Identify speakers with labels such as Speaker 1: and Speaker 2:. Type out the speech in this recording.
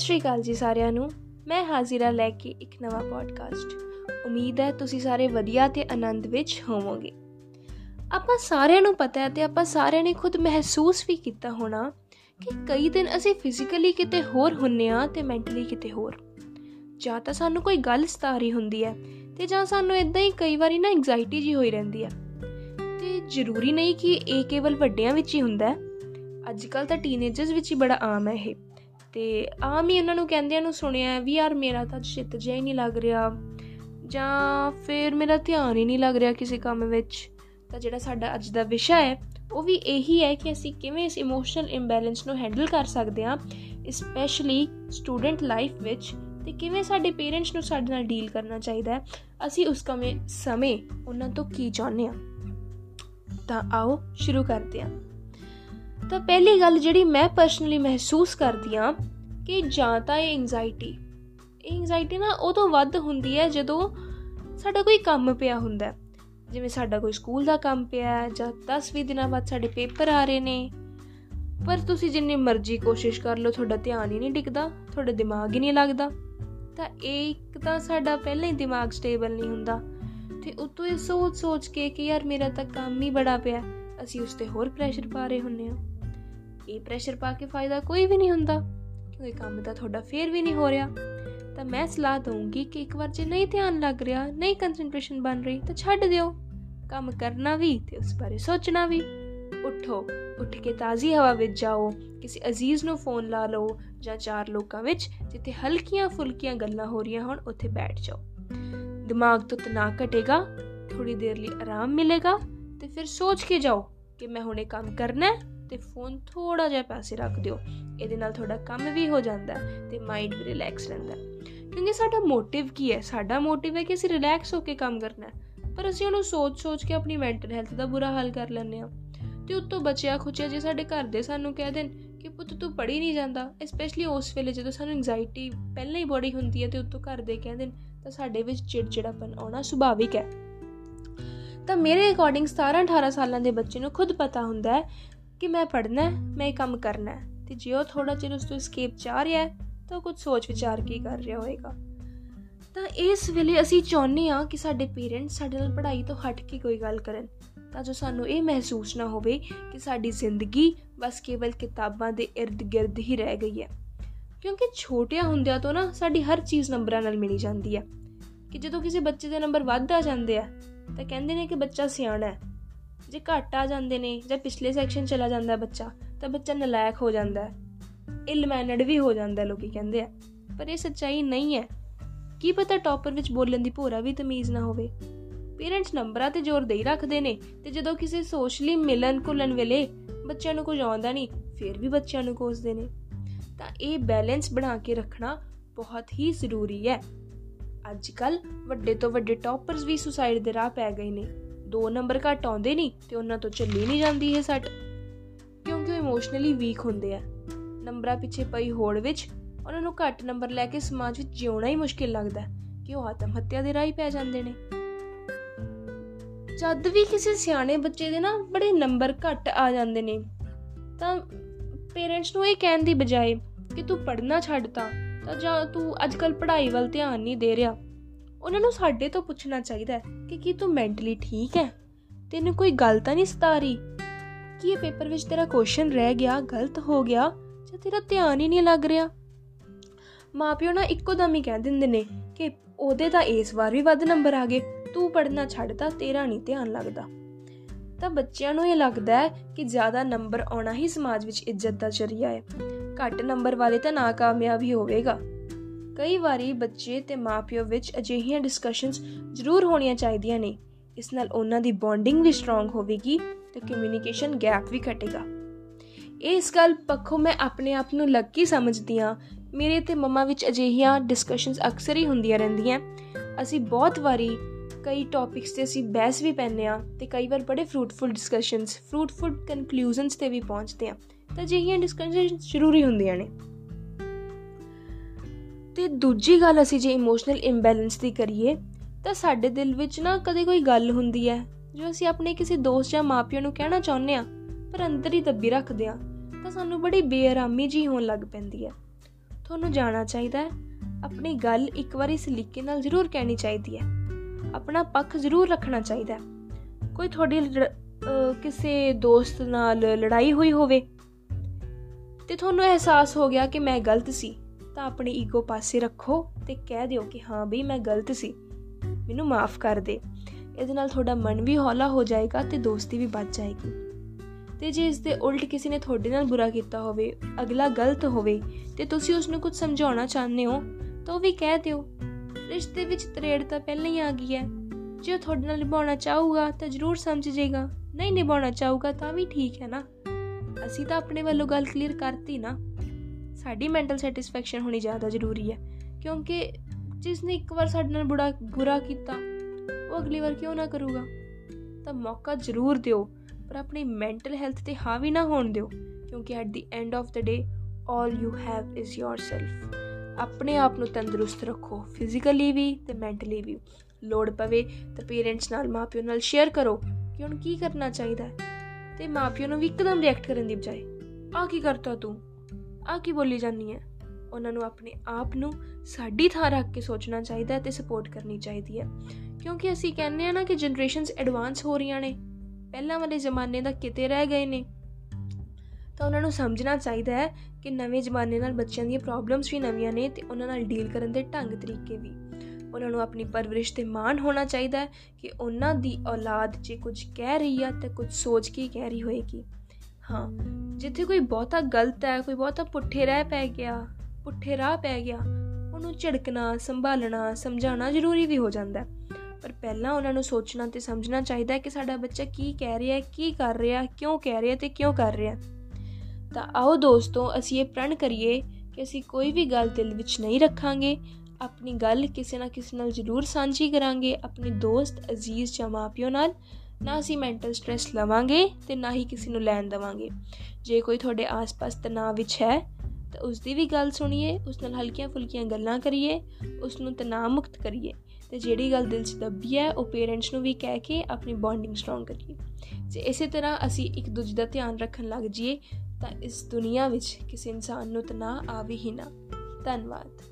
Speaker 1: ਸ਼੍ਰੀ ਅਕਾਲ ਜੀ ਸਾਰਿਆਂ ਨੂੰ। ਮੈਂ ਹਾਜ਼ਰਾ ਲੈ ਕੇ ਇੱਕ ਨਵਾਂ ਪੋਡਕਾਸਟ ਉਮੀਦ ਹੈ ਤੁਸੀਂ ਸਾਰੇ ਵਧੀਆ ਤੇ ਆਨੰਦ ਵਿੱਚ ਹੋਵੋਗੇ। ਆਪਾਂ ਸਾਰਿਆਂ ਨੂੰ ਪਤਾ ਹੈ ਤੇ ਆਪਾਂ ਸਾਰਿਆਂ ਨੇ ਖੁਦ ਮਹਿਸੂਸ ਵੀ ਕੀਤਾ ਹੋਣਾ ਕਿ ਕਈ ਦਿਨ ਅਸੀਂ ਫਿਜ਼ੀਕਲੀ ਕਿਤੇ ਹੋਰ ਹੁੰਨੇ ਆ ਤੇ ਮੈਂਟਲੀ ਕਿਤੇ ਹੋਰ। ਜਾਂ ਤਾਂ ਸਾਨੂੰ ਕੋਈ ਗੱਲ ਸਤਾ ਰਹੀ ਹੁੰਦੀ ਹੈ ਤੇ ਜਾਂ ਸਾਨੂੰ ਇਦਾਂ ਹੀ ਕਈ ਵਾਰੀ ਨਾ ਐਂਗਜ਼ਾਇਟੀ ਜੀ ਹੋਈ ਰਹਿੰਦੀ ਹੈ। ਤੇ ਜ਼ਰੂਰੀ ਨਹੀਂ ਕਿ ਇਹ ਕੇਵਲ ਵੱਡਿਆਂ ਵਿੱਚ ਹੀ ਹੁੰਦਾ ਹੈ। ਅੱਜ ਕੱਲ ਤਾਂ ਟੀਨੇਜਰਸ ਵਿੱਚ ਹੀ ਬੜਾ ਆਮ ਹੈ ਇਹ। ਤੇ ਆਮ ਹੀ ਉਹਨਾਂ ਨੂੰ ਕਹਿੰਦਿਆਂ ਨੂੰ ਸੁਣਿਆ ਵੀ ਯਾਰ ਮੇਰਾ ਤਾਂ ਚਿੱਤ ਜਿਹਾ ਹੀ ਨਹੀਂ ਲੱਗ ਰਿਹਾ। ਜਾਂ ਫਿਰ ਮੇਰਾ ਧਿਆਨ ਹੀ ਨਹੀਂ ਲੱਗ ਰਿਹਾ ਕਿਸੇ ਕੰਮ ਵਿੱਚ। ਤਾਂ ਜਿਹੜਾ ਸਾਡਾ ਅੱਜ ਦਾ ਵਿਸ਼ਾ ਹੈ, ਉਹ ਵੀ ਇਹੀ ਹੈ ਕਿ ਅਸੀਂ ਕਿਵੇਂ ਇਸ ਇਮੋਸ਼ਨਲ ਇੰਬੈਲੈਂਸ ਨੂੰ ਹੈਂਡਲ ਕਰ ਸਕਦੇ ਹਾਂ ਸਪੈਸ਼ਲੀ ਸਟੂਡੈਂਟ ਲਾਈਫ ਵਿੱਚ, ਤੇ ਕਿਵੇਂ ਸਾਡੇ ਪੇਰੈਂਟਸ ਨੂੰ ਸਾਡੇ ਨਾਲ ਡੀਲ ਕਰਨਾ ਚਾਹੀਦਾ ਹੈ। ਅਸੀਂ ਉਸ ਕਮੇ, ਸਮੇਂ ਉਹਨਾਂ ਤੋਂ ਕੀ ਚਾਹੁੰਦੇ ਹਾਂ। ਤਾਂ ਆਓ ਸ਼ੁਰੂ ਕਰਦੇ ਹਾਂ। ਤਾਂ ਪਹਿਲੀ ਗੱਲ ਜਿਹੜੀ ਮੈਂ ਪਰਸਨਲੀ ਮਹਿਸੂਸ ਕਰਦੀ ਆ ਕਿ ਜਾਂ ਤਾਂ ਇਹ ਐਂਜ਼ਾਇਟੀ ਇਹ ਐਂਜ਼ਾਇਟੀ ਨਾ ਉਹ ਤੋਂ ਵੱਧ ਹੁੰਦੀ ਹੈ ਜਦੋਂ ਸਾਡਾ ਕੋਈ ਕੰਮ ਪਿਆ ਹੁੰਦਾ ਜਿਵੇਂ ਸਾਡਾ ਕੋਈ ਸਕੂਲ ਦਾ ਕੰਮ ਪਿਆ ਜਾਂ 10-20 ਦਿਨਾਂ ਬਾਅਦ ਸਾਡੇ ਪੇਪਰ ਆ ਰਹੇ ਨੇ, ਪਰ ਤੁਸੀਂ ਜਿੰਨੀ ਮਰਜ਼ੀ ਕੋਸ਼ਿਸ਼ ਕਰ ਲਓ, ਤੁਹਾਡਾ ਧਿਆਨ ਹੀ ਨਹੀਂ ਟਿਕਦਾ ਤੁਹਾਡਾ ਦਿਮਾਗ ਹੀ ਨਹੀਂ ਲੱਗਦਾ। ਤਾਂ ਇਹ ਇੱਕ ਤਾਂ ਸਾਡਾ ਪਹਿਲਾਂ ਹੀ ਦਿਮਾਗ ਸਟੇਬਲ ਨਹੀਂ ਹੁੰਦਾ, ਤੇ ਉਤੋਂ ਇਹ ਸੋਚ ਸੋਚ ਕੇ ਕਿ ਯਾਰ ਮੇਰਾ ਤਾਂ ਕੰਮ ਹੀ ਬੜਾ ਪਿਆ, ਅਸੀਂ ਉਸ ਤੇ ਹੋਰ ਪ੍ਰੈਸ਼ਰ ਪਾ ਰਹੇ ਹੁੰਨੇ ਆ ਇਹ ਪ੍ਰੈਸ਼ਰ ਪਾ ਕੇ ਫਾਇਦਾ ਕੋਈ ਵੀ ਨਹੀਂ ਹੁੰਦਾ? ਕਿਉਂਕਿ ਕੰਮ ਤਾਂ ਤੁਹਾਡਾ ਫੇਰ ਵੀ ਨਹੀਂ ਹੋ ਰਿਹਾ। ਤਾਂ ਮੈਂ ਸਲਾਹ ਦਊਂਗੀ ਕਿ ਇੱਕ ਵਾਰ ਜੇ ਨਹੀਂ ਧਿਆਨ ਲੱਗ ਰਿਹਾ, ਨਹੀਂ ਕਨਸੈਂਟਰੇਸ਼ਨ ਬਣ ਰਹੀ, ਤਾਂ ਛੱਡ ਦਿਓ। ਕੰਮ ਕਰਨਾ ਵੀ ਤੇ ਉਸ ਬਾਰੇ ਸੋਚਣਾ ਵੀ। ਉਠੋ, ਉੱਠ ਕੇ ਤਾਜ਼ੀ ਹਵਾ ਵਿੱਚ ਜਾਓ, ਕਿਸੇ ਅਜ਼ੀਜ਼ ਨੂੰ ਫੋਨ ਲਾ ਲਓ ਜਾਂ ਚਾਰ ਲੋਕਾਂ ਵਿੱਚ, ਜਿੱਥੇ ਹਲਕੀਆਂ ਫੁਲਕੀਆਂ ਗੱਲਾਂ ਹੋ ਰਹੀਆਂ ਹੋਣ, ਉੱਥੇ ਬੈਠ ਜਾਓ। ਦਿਮਾਗ ਤੋਂ ਤਣਾਅ ਘਟੇਗਾ ਥੋੜੀ ਦੇਰ ਲਈ ਆਰਾਮ ਮਿਲੇਗਾ ਤੇ ਫਿਰ ਸੋਚ ਕੇ ਜਾਓ ਕਿ ਮੈਂ ਹੁਣੇ ਕੰਮ ਕਰਨਾ ਹੈ। ਤੇ ਫੋਨ ਥੋੜਾ ਜਿਹਾ ਪਾਸੇ ਰੱਖ ਦਿਓ। ਇਹਦੇ ਨਾਲ ਤੁਹਾਡਾ ਕੰਮ ਵੀ ਹੋ ਜਾਂਦਾ ਤੇ ਮਾਈਂਡ ਵੀ ਰਿਲੈਕਸ ਰਹਿੰਦਾ ਕਿਉਂਕਿ ਸਾਡਾ ਮੋਟਿਵ ਕੀ ਹੈ? ਸਾਡਾ ਮੋਟਿਵ ਹੈ ਕਿ ਅਸੀਂ ਰਿਲੈਕਸ ਹੋ ਕੇ ਕੰਮ ਕਰਨਾ ਹੈ। ਪਰ ਅਸੀਂ ਉਹਨੂੰ ਸੋਚ-ਸੋਚ ਕੇ ਆਪਣੀ ਮੈਂਟਲ ਹੈਲਥ ਦਾ ਬੁਰਾ ਹਾਲ ਕਰ ਲੈਂਦੇ ਆ ਤੇ ਉੱਤੋਂ ਬਚਿਆ ਖੁਚਿਆ ਜੇ ਸਾਡੇ ਘਰ ਦੇ ਸਾਨੂੰ ਕਹਿ ਦੇਣ ਕਿ ਪੁੱਤ ਤੂੰ ਪੜੀ ਨਹੀਂ ਜਾਂਦਾ ਸਪੈਸ਼ਲੀ ਉਸ ਵੇਲੇ ਜਦੋਂ ਸਾਨੂੰ ਐਂਜ਼ਾਇਟੀ ਪਹਿਲਾਂ ਹੀ ਬੜੀ ਹੁੰਦੀ ਹੈ ਤੇ ਉੱਤੋਂ ਘਰ ਦੇ ਕਹਿੰਦੇ ਤਾਂ ਸਾਡੇ ਵਿੱਚ ਚਿੜਚਿੜਾਪਨ ਆਉਣਾ ਸੁਭਾਵਿਕ ਹੈ। ਤਾਂ ਮੇਰੇ ਅਕੋਰਡਿੰਗ 17 18 ਸਾਲਾਂ ਦੇ ਬੱਚੇ ਨੂੰ ਖੁਦ ਪਤਾ ਹੁੰਦਾ ਹੈ ਕਿ ਮੈਂ ਪੜ੍ਹਨਾ ਹੈ ਮੈਂ ਇਹ ਕੰਮ ਕਰਨਾ ਹੈ। ਤੇ ਜੇ ਉਹ ਥੋੜਾ ਚਿਰ ਉਸ ਤੋਂ escape ਚਾਹ ਰਿਹਾ ਹੈ ਤਾਂ ਕੁਝ ਸੋਚ ਵਿਚਾਰ ਕੇ ਕਰ ਰਿਹਾ ਹੋਵੇਗਾ ਤਾਂ ਇਸ ਵੇਲੇ ਅਸੀਂ ਚਾਹੁੰਦੇ ਹਾਂ ਕਿ ਸਾਡੇ ਪੇਰੈਂਟਸ ਸਾਡੇ ਨਾਲ ਪੜ੍ਹਾਈ ਤੋਂ ਹਟ ਕੇ ਕੋਈ ਗੱਲ ਕਰਨ ਤਾਂ ਜੋ ਸਾਨੂੰ ਇਹ ਮਹਿਸੂਸ ਨਾ ਹੋਵੇ ਕਿ ਸਾਡੀ ਜ਼ਿੰਦਗੀ ਬਸ ਕੇਵਲ ਕਿਤਾਬਾਂ ਦੇ ird-gird ਹੀ ਰਹਿ ਗਈ ਹੈ। ਕਿਉਂਕਿ ਛੋਟਿਆਂ ਹੁੰਦਿਆਂ ਤੋਂ ਨਾ ਸਾਡੀ ਹਰ ਚੀਜ਼ ਨੰਬਰਾਂ ਨਾਲ ਮਿਲੀ ਜਾਂਦੀ ਹੈ। ਕਿ ਜਦੋਂ ਕਿਸੇ ਬੱਚੇ ਦੇ ਨੰਬਰ ਵੱਧ ਆ ਜਾਂਦੇ ਆ ਤਾਂ ਕਹਿੰਦੇ ਨੇ ਕਿ ਬੱਚਾ ਸਿਆਣਾ ਹੈ। ਜੇ ਘੱਟ ਆ ਜਾਂਦੇ ਨੇ ਜਾਂ ਪਿਛਲੇ ਸੈਕਸ਼ਨ ਚਲਾ ਜਾਂਦਾ ਬੱਚਾ, ਤਾਂ ਬੱਚਾ ਨਲਾਇਕ ਹੋ ਜਾਂਦਾ ਹੈ। ਇਲ ਮੈਨਰਡ ਵੀ ਹੋ ਜਾਂਦਾ ਲੋਕੀ ਕਹਿੰਦੇ ਆ। ਪਰ ਇਹ ਸੱਚਾਈ ਨਹੀਂ ਹੈ। ਕੀ ਪਤਾ ਟੌਪਰ ਵਿੱਚ ਬੋਲਣ ਦੀ ਭੋਰਾ ਵੀ ਤਮੀਜ਼ ਨਾ ਹੋਵੇ। ਪੇਰੈਂਟਸ ਨੰਬਰਾਂ ਤੇ ਜ਼ੋਰ ਦੇਈ ਰੱਖਦੇ ਨੇ ਤੇ ਜਦੋਂ ਕਿਸੇ ਸੋਸ਼ਲੀ ਮਿਲਨ ਕੁਲਨ ਵੇਲੇ ਬੱਚਿਆਂ ਨੂੰ ਕੁਝ ਆਉਂਦਾ ਨਹੀਂ, ਫਿਰ ਵੀ ਬੱਚਿਆਂ ਨੂੰ ਕੋਸਦੇ ਨੇ। ਤਾਂ ਇਹ ਬੈਲੈਂਸ ਬਣਾ ਕੇ ਰੱਖਣਾ ਬਹੁਤ ਹੀ ਜ਼ਰੂਰੀ ਹੈ। ਅੱਜ ਕੱਲ ਵੱਡੇ ਤੋਂ ਵੱਡੇ ਟੌਪਰਸ ਵੀ ਸੁਸਾਇਡ ਦੇ ਰਾਹ ਪੈ ਗਏ ਨੇ। ਦੋ ਨੰਬਰ ਘੱਟ ਆਉਂਦੇ ਨਹੀਂ ਤੇ ਉਹਨਾਂ ਤੋਂ ਚੱਲੀ ਨਹੀਂ ਜਾਂਦੀ ਇਹ ਸੱਟ। ਕਿਉਂਕਿ ਉਹ ਇਮੋਸ਼ਨਲੀ ਵੀਕ ਹੁੰਦੇ ਆ। ਨੰਬਰਾਂ ਪਿੱਛੇ ਪਈ ਹੋੜ ਵਿੱਚ ਉਹਨਾਂ ਨੂੰ ਘੱਟ ਨੰਬਰ ਲੈ ਕੇ ਸਮਾਜ ਵਿੱਚ ਜਿਉਣਾ ਹੀ ਮੁਸ਼ਕਿਲ ਲੱਗਦਾ ਕਿ ਉਹ ਆਤਮ ਹੱਤਿਆ ਦੇ ਰਾਹ ਪੈ ਜਾਂਦੇ ਨੇ। ਜਦ ਵੀ ਕਿਸੇ ਸਿਆਣੇ ਬੱਚੇ ਦੇ ਨਾ ਬੜੇ ਨੰਬਰ ਘੱਟ ਆ ਜਾਂਦੇ ਨੇ, ਤਾਂ ਪੇਰੈਂਟਸ ਨੂੰ ਇਹ ਕਹਿਣ ਦੀ ਬਜਾਏ ਕਿ ਤੂੰ ਪੜ੍ਹਨਾ ਛੱਡਤਾ ਤਾਂ ਜਾਂ ਤੂੰ ਅੱਜਕੱਲ ਪੜ੍ਹਾਈ ਵੱਲ ਧਿਆਨ ਨਹੀਂ ਦੇ ਰਿਹਾ। ਉਹਨਾਂ ਨੂੰ ਸਾਡੇ ਤੋਂ ਪੁੱਛਣਾ ਚਾਹੀਦਾ ਹੈ ਕਿ ਕੀ ਤੂੰ ਮੈਂਟਲੀ ਠੀਕ ਹੈ? ਤੈਨੂੰ ਕੋਈ ਗੱਲ ਤਾਂ ਨਹੀਂ ਸਤਾ ਰਹੀ ਕੀ ਇਹ ਪੇਪਰ ਵਿੱਚ ਤੇਰਾ ਕੁਐਸਚਨ ਰਹਿ ਗਿਆ, ਗਲਤ ਹੋ ਗਿਆ ਜਾਂ ਤੇਰਾ ਧਿਆਨ ਹੀ ਨਹੀਂ ਲੱਗ ਰਿਹਾ? ਮਾਪਿਓ ਨਾ ਇੱਕੋ ਦਮ ਹੀ ਕਹਿ ਦਿੰਦੇ ਨੇ ਕਿ ਉਹਦੇ ਤਾਂ ਇਸ ਵਾਰ ਵੀ ਵੱਧ ਨੰਬਰ ਆ ਗਏ, ਤੂੰ ਪੜਨਾ ਛੱਡਦਾ ਤੇਰਾ ਨਹੀਂ ਧਿਆਨ ਲੱਗਦਾ। ਤਾਂ ਬੱਚਿਆਂ ਨੂੰ ਇਹ ਲੱਗਦਾ ਹੈ ਕਿ ਜ਼ਿਆਦਾ ਨੰਬਰ ਆਉਣਾ ਹੀ ਸਮਾਜ ਵਿੱਚ ਇੱਜ਼ਤ ਦਾ ਜ਼ਰੀਆ ਹੈ। ਘੱਟ ਨੰਬਰ ਵਾਲੇ ਤਾਂ ਨਾਕਾਮਯਾਬ ਹੀ ਹੋਵੇਗਾ। ਕਈ ਵਾਰੀ ਬੱਚੇ ਤੇ ਮਾਪਿਓ ਵਿੱਚ ਅਜਿਹੀਆਂ ਡਿਸਕਸ਼ਨਸ ਜ਼ਰੂਰ ਹੋਣੀਆਂ ਚਾਹੀਦੀਆਂ ਨੇ। ਇਸ ਨਾਲ ਉਹਨਾਂ ਦੀ ਬੌਂਡਿੰਗ ਵੀ ਸਟਰੋਂਗ ਹੋਵੇਗੀ ਤੇ ਕਮਿਊਨੀਕੇਸ਼ਨ ਗੈਪ ਵੀ ਘਟੇਗਾ। ਇਸ ਗੱਲ ਪੱਖੋਂ ਮੈਂ ਆਪਣੇ ਆਪ ਨੂੰ ਲੱਕੀ ਸਮਝਦੀ ਆ ਮੇਰੇ ਤੇ ਮਮਾ ਵਿੱਚ ਅਜਿਹੀਆਂ ਡਿਸਕਸ਼ਨਸ ਅਕਸਰ ਹੀ ਹੁੰਦੀਆਂ ਰਹਿੰਦੀਆਂ। ਅਸੀਂ ਬਹੁਤ ਵਾਰੀ ਕਈ ਟੌਪਿਕਸ ਤੇ ਅਸੀਂ ਬਹਿਸ ਵੀ ਪੈਂਦੇ ਆ ਤੇ ਕਈ ਵਾਰ ਬੜੇ ਫਰੂਟਫੁਲ ਡਿਸਕਸ਼ਨਸ ਫਰੂਟਫੁਲ ਕਨਕਲੂਜਨਸ ਤੇ ਵੀ ਪਹੁੰਚਦੇ ਆ ਤਾਂ ਅਜਿਹੀਆਂ ਡਿਸਕਸ਼ਨਸ ਜ਼ਰੂਰੀ ਹੁੰਦੀਆਂ ਨੇ। ਤੇ ਦੂਜੀ ਗੱਲ ਅਸੀਂ ਜੇ ਇਮੋਸ਼ਨਲ ਇੰਬੈਲੈਂਸ ਦੀ ਕਰੀਏ, ਤਾਂ ਸਾਡੇ ਦਿਲ ਵਿੱਚ ਨਾ ਕਦੇ ਕੋਈ ਗੱਲ ਹੁੰਦੀ ਹੈ, ਜੋ ਅਸੀਂ ਆਪਣੇ ਕਿਸੇ ਦੋਸਤ ਜਾਂ ਮਾਪਿਆਂ ਨੂੰ ਕਹਿਣਾ ਚਾਹੁੰਦੇ ਆ ਪਰ ਅੰਦਰ ਹੀ ਦੱਬੀ ਰੱਖਦੇ ਆ ਤਾਂ ਸਾਨੂੰ ਬੜੀ ਬੇਆਰਾਮੀ ਜੀ ਹੋਣ ਲੱਗ ਪੈਂਦੀ ਹੈ। ਤੁਹਾਨੂੰ ਜਾਣਾ ਚਾਹੀਦਾ ਹੈ, ਆਪਣੀ ਗੱਲ ਇੱਕ ਵਾਰੀ ਸਲੀਕੇ ਨਾਲ ਜ਼ਰੂਰ ਕਹਿਣੀ ਚਾਹੀਦੀ ਹੈ। ਆਪਣਾ ਪੱਖ ਜ਼ਰੂਰ ਰੱਖਣਾ ਚਾਹੀਦਾ ਹੈ। ਕੋਈ ਤੁਹਾਡੀ ਕਿਸੇ ਦੋਸਤ ਨਾਲ ਲੜਾਈ ਹੋਈ ਹੋਵੇ, ਤੇ ਤੁਹਾਨੂੰ ਅਹਿਸਾਸ ਹੋ ਗਿਆ ਕਿ ਮੈਂ ਗਲਤ ਸੀ ਤਾਂ ਆਪਣੀ ਈਗੋ ਪਾਸੇ ਰੱਖੋ ਤੇ ਕਹਿ ਦਿਓ ਕਿ ਹਾਂ ਬਈ ਮੈਂ ਗਲਤ ਸੀ। ਮੈਨੂੰ ਮਾਫ ਕਰ ਦੇ। ਇਹਦੇ ਨਾਲ ਤੁਹਾਡਾ ਮਨ ਵੀ ਹੌਲਾ ਹੋ ਜਾਏਗਾ ਤੇ ਦੋਸਤੀ ਵੀ ਬਚ ਜਾਏਗੀ। ਤੇ ਜੇ ਇਸ ਦੇ ਉਲਟ ਕਿਸੇ ਨੇ ਤੁਹਾਡੇ ਨਾਲ ਬੁਰਾ ਕੀਤਾ ਹੋਵੇ, ਅਗਲਾ ਗਲਤ ਹੋਵੇ ਤੇ ਤੁਸੀਂ ਉਸ ਨੂੰ ਕੁਝ ਸਮਝਾਉਣਾ ਚਾਹੁੰਦੇ ਹੋ, ਤਾਂ ਉਹ ਵੀ ਕਹਿ ਦਿਓ। ਰਿਸ਼ਤੇ ਵਿੱਚ ਤਰੇੜ ਤਾਂ ਪਹਿਲਾਂ ਹੀ ਆ ਗਈ ਹੈ। ਜੇ ਉਹ ਤੁਹਾਡੇ ਨਾਲ ਨਿਭਾਉਣਾ ਚਾਹੂਗਾ ਤਾਂ ਜ਼ਰੂਰ ਸਮਝ ਜਾਏਗਾ ਨਹੀਂ ਨਿਭਾਉਣਾ ਚਾਹੂਗਾ ਤਾਂ ਵੀ ਠੀਕ ਹੈ ਨਾ। ਅਸੀਂ ਤਾਂ ਆਪਣੇ ਵੱਲੋਂ ਗੱਲ ਕਲੀਅਰ ਕਰਤੀ ਨਾ। ਸਾਡੀ ਮੈਂਟਲ ਸੈਟੀਸਫੈਕਸ਼ਨ ਹੋਣੀ ਜ਼ਿਆਦਾ ਜ਼ਰੂਰੀ ਹੈ। ਕਿਉਂਕਿ ਜਿਸ ਨੇ ਇੱਕ ਵਾਰ ਸਾਡੇ ਨਾਲ ਬੁਰਾ ਬੁਰਾ ਕੀਤਾ, ਉਹ ਅਗਲੀ ਵਾਰ ਕਿਉਂ ਨਾ ਕਰੂਗਾ? ਤਾਂ ਮੌਕਾ ਜ਼ਰੂਰ ਦਿਓ, ਪਰ ਆਪਣੀ ਮੈਂਟਲ ਹੈਲਥ ਤੇ ਹਾਵੀ ਨਾ ਹੋਣ ਦਿਓ, ਕਿਉਂਕਿ at the end of the day all you have is yourself ਆਪਣੇ ਆਪ ਨੂੰ ਤੰਦਰੁਸਤ ਰੱਖੋ ਫਿਜ਼ੀਕਲੀ ਵੀ ਤੇ ਮੈਂਟਲੀ ਵੀ। ਲੋੜ ਪਵੇ ਤਾਂ ਪੇਰੈਂਟਸ ਨਾਲ, ਮਾਪਿਓ ਨਾਲ ਸ਼ੇਅਰ ਕਰੋ ਕਿ ਹੁਣ ਕੀ ਕਰਨਾ ਚਾਹੀਦਾ ਹੈ। ਤੇ ਮਾਪਿਓ ਨੂੰ ਵੀ ਇੱਕਦਮ ਰਿਐਕਟ ਕਰਨ ਦੀ ਬਜਾਏ ਆ ਕੀ ਕਰਤਾ ਤੂੰ? ਆ ਕੀ ਬੋਲੀ ਜਾਨੀ ਹੈ ਉਹਨਾਂ ਨੂੰ ਆਪਣੇ ਆਪ ਨੂੰ ਸਾਡੀ ਥਾਂ ਰੱਖ ਕੇ ਸੋਚਣਾ ਚਾਹੀਦਾ ਤੇ ਸਪੋਰਟ ਕਰਨੀ ਚਾਹੀਦੀ ਹੈ ਕਿਉਂਕਿ ਅਸੀਂ ਕਹਿੰਦੇ ਆ ਨਾ ਕਿ ਜਨਰੇਸ਼ਨਸ ਐਡਵਾਂਸ ਹੋ ਰਹੀਆਂ ਨੇ। ਪਹਿਲਾਂ ਵਾਲੇ ਜ਼ਮਾਨੇ ਦਾ ਕਿਤੇ ਰਹਿ ਗਏ ਨੇ। ਤਾਂ ਉਹਨਾਂ ਨੂੰ ਸਮਝਣਾ ਚਾਹੀਦਾ ਹੈ ਕਿ ਨਵੇਂ ਜ਼ਮਾਨੇ ਨਾਲ ਬੱਚਿਆਂ ਦੀਆਂ ਪ੍ਰੋਬਲਮਸ ਵੀ ਨਵੀਆਂ ਨੇ ਤੇ ਉਹਨਾਂ ਨਾਲ ਡੀਲ ਕਰਨ ਦੇ ਢੰਗ ਤਰੀਕੇ ਵੀ। ਉਹਨਾਂ ਨੂੰ ਆਪਣੀ ਪਰਵਰਿਸ਼ ਤੇ ਮਾਣ ਹੋਣਾ ਚਾਹੀਦਾ ਹੈ ਕਿ ਉਹਨਾਂ ਦੀ ਔਲਾਦ ਜੇ ਕੁਝ ਕਹਿ ਰਹੀ ਹੈ ਤਾਂ ਕੁਝ ਸੋਚ ਕੇ ਕਹਿ ਰਹੀ ਹੋਏਗੀ। ਹਾਂ, ਜਿੱਥੇ ਕੋਈ ਬਹੁਤਾ ਗਲਤ ਹੈ, ਕੋਈ ਬਹੁਤਾ ਪੁੱਠੇ ਰਹਿ ਪੈ ਗਿਆ, ਪੁੱਠੇ ਰਾਹ ਪੈ ਗਿਆ, ਉਹਨੂੰ ਝੜਕਣਾ, ਸੰਭਾਲਣਾ, ਸਮਝਾਉਣਾ ਜ਼ਰੂਰੀ ਵੀ ਹੋ ਜਾਂਦਾ ਪਰ ਪਹਿਲਾਂ ਉਹਨਾਂ ਨੂੰ ਸੋਚਣਾ ਤੇ ਸਮਝਣਾ ਚਾਹੀਦਾ ਹੈ ਕਿ ਸਾਡਾ ਬੱਚਾ ਕੀ ਕਹਿ ਰਿਹਾ ਹੈ, ਕੀ ਕਰ ਰਿਹਾ ਕਿਉਂ ਕਹਿ ਰਿਹਾ ਤੇ ਕਿਉਂ ਕਰ ਰਿਹਾ ਤਾਂ ਆਓ ਦੋਸਤੋ, ਅਸੀਂ ਇਹ ਪ੍ਰਣ ਕਰੀਏ ਕਿ ਅਸੀਂ ਕੋਈ ਵੀ ਗੱਲ ਦਿਲ ਵਿੱਚ ਨਹੀਂ ਰੱਖਾਂਗੇ। ਆਪਣੀ ਗੱਲ ਕਿਸੇ ਨਾ ਕਿਸੇ ਨਾਲ ਜ਼ਰੂਰ ਸਾਂਝੀ ਕਰਾਂਗੇ। ਆਪਣੇ ਦੋਸਤ ਅਜ਼ੀਜ਼ ਜਾਂ ਮਾਪਿਓ ਨਾਲ ਨਾ ਅਸੀਂ ਮੈਂਟਲ ਸਟ्रेस ਲਵਾਂਗੇ ਤੇ ਨਾ ਹੀ ਕਿਸੇ ਨੂੰ ਲੈਣ ਦਵਾਂਗੇ। ਜੇ ਕੋਈ ਤੁਹਾਡੇ ਆਸ-ਪਾਸ ਤਣਾਅ ਵਿੱਚ ਹੈ, ਤਾਂ ਉਸ ਦੀ ਵੀ ਗੱਲ ਸੁਣੀਏ, ਉਸ ਨਾਲ ਹਲਕੀਆਂ ਫੁਲਕੀਆਂ ਗੱਲਾਂ ਕਰੀਏ, ਉਸ ਨੂੰ ਤਣਾਅ ਮੁਕਤ ਕਰੀਏ ਤੇ ਜਿਹੜੀ ਗੱਲ ਦਿਲ 'ਚ ਦੱਬੀ ਹੈ, ਉਹ ਪੇਰੈਂਟਸ ਨੂੰ ਵੀ ਕਹਿ ਕੇ ਆਪਣੀ ਬੌਂਡਿੰਗ ਸਟਰੋਂਗ ਕਰੀਏ। ਜੇ ਇਸੇ ਤਰ੍ਹਾਂ ਅਸੀਂ ਇੱਕ ਦੂਜੇ ਦਾ ਧਿਆਨ ਰੱਖਣ ਲੱਗ ਜਾਈਏ, ਤਾਂ ਇਸ ਦੁਨੀਆ ਵਿੱਚ ਕਿਸੇ ਇਨਸਾਨ ਨੂੰ ਤਣਾਅ ਆਵੇ ਹੀ ਨਾ। ਧੰਨਵਾਦ।